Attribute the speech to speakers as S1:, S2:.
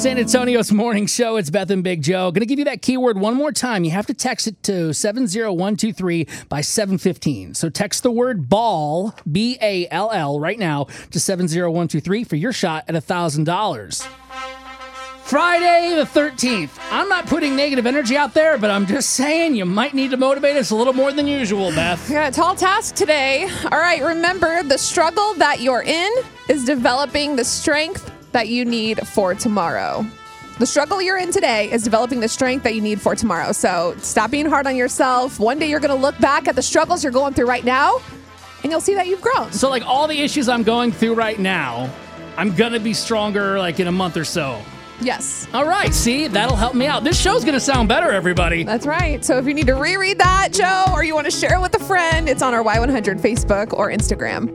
S1: San Antonio's morning show. It's Beth and Big Joe. Going to give you that keyword one more time. You have to text it to 70123 by 715. So text the word ball, B A L L, right now to 70123 for your shot at $1,000. Friday the 13th. I'm not putting negative energy out there, but I'm just saying you might need to motivate us a little more than usual, Beth.
S2: Yeah, tall task today. All right, remember the struggle that you're in is developing the strength that you need for tomorrow. The struggle you're in today is developing the strength that you need for tomorrow. So stop being hard on yourself. One day you're going to look back at the struggles you're going through right now and you'll see that you've grown.
S1: So, like all the issues I'm going through right now, I'm going to be stronger like in a month or so.
S2: Yes.
S1: All right, see, that'll help me out. This show's going to sound better, everybody.
S2: That's right. So if you need to reread that, Joe, or you want to share it with a friend, it's on our Y100 Facebook or Instagram.